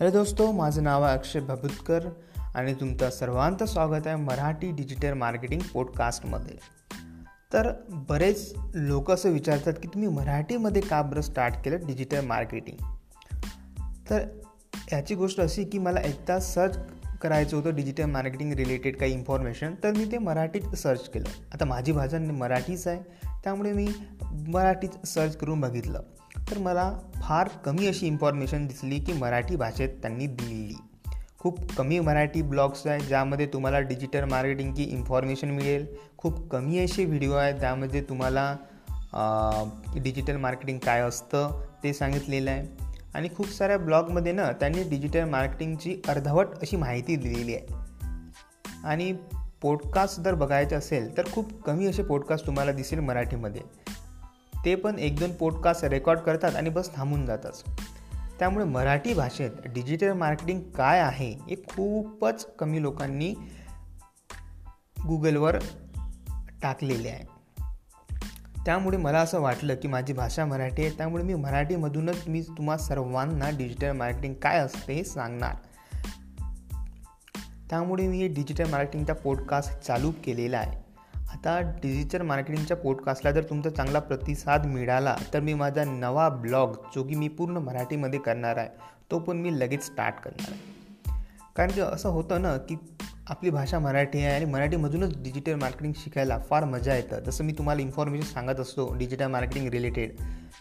Hello दोस्तो माझं नाव आहे अक्षय भबुतकर आणि तुमचं सर्वांचं स्वागत आहे मराठी डिजिटल मार्केटिंग पॉडकास्टमध्ये. तर बरेच लोक असं विचारतात की तुम्ही मराठीमध्ये का बरं स्टार्ट केलं डिजिटल मार्केटिंग तर याची गोष्ट अशी की मला एकदा सर्च करायचं होतं डिजिटल मार्केटिंग रिलेटेड काही इन्फॉर्मेशन तर मी ते मराठीत सर्च केलं. आता माझी भाषा मराठीच आहे त्यामुळे मी मराठीत सर्च करून बघितलं. तर मला फार कमी अशी इन्फॉर्मेशन दिसली की मराठी भाषेत त्यांनी दिलेली खूप कमी मराठी ब्लॉग्स आहेत ज्यामध्ये तुम्हाला डिजिटल मार्केटिंगची इन्फॉर्मेशन मिळेल. खूप कमी असे व्हिडिओ आहेत ज्यामध्ये तुम्हाला डिजिटल मार्केटिंग काय असतं ते सांगितलेलं आहे. आणि खूप साऱ्या ब्लॉगमध्ये ना त्यांनी डिजिटल मार्केटिंगची अर्धवट अशी माहिती दिलेली आहे. आणि पॉडकास्ट जर बघायचे असेल तर खूप कमी असे पॉडकास्ट तुम्हाला दिसेल मराठीमध्ये. ते पण एक दोन पॉडकास्ट रेकॉर्ड करतात आणि बस थांबून जातात. त्यामुळे मराठी भाषेत डिजिटल मार्केटिंग काय आहे हे खूपच कमी लोकांनी गुगलवर टाकलेले आहे. त्यामुळे मला असं वाटलं की माझी भाषा मराठी आहे. त्यामुळे मी मराठीमधूनच मी तुम्हा सर्वांना डिजिटल मार्केटिंग काय असते हे सांगणार. त्यामुळे मी डिजिटल मार्केटिंगचा पॉडकास्ट चालू केलेला आहे. आता डिजिटल मार्केटिंगच्या पॉडकास्टला जर तुमचा चांगला प्रतिसाद मिळाला तर मी माझा नवा ब्लॉग जो की मी पूर्ण मराठीमध्ये करणार आहे तो पण मी लगेच स्टार्ट करणार आहे. कारण की असं होतं ना की आपली भाषा मराठी आहे आणि मराठीमधूनच डिजिटल मार्केटिंग शिकायला फार मजा येतं. जसं मी तुम्हाला इन्फॉर्मेशन सांगत असतो डिजिटल मार्केटिंग रिलेटेड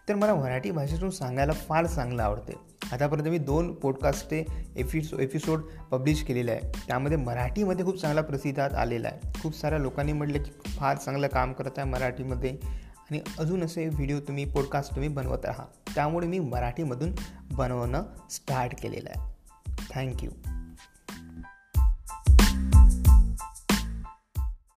तर मला मराठी भाषेतून सांगायला फार चांगलं आवडते. आतापर्यंत मी दोन पॉडकास्टचे एपिसो एपिसोड पब्लिश केलेले आहे त्यामध्ये मराठीमध्ये खूप चांगला प्रसिद्धात आलेला आहे. खूप साऱ्या लोकांनी म्हटलं की फार चांगलं काम करत आहे मराठीमध्ये. आणि अजून असे व्हिडिओ तुम्ही पॉडकास्ट तुम्ही बनवत राहा. त्यामुळे मी मराठीमधून बनवणं स्टार्ट केलेलं आहे. थँक्यू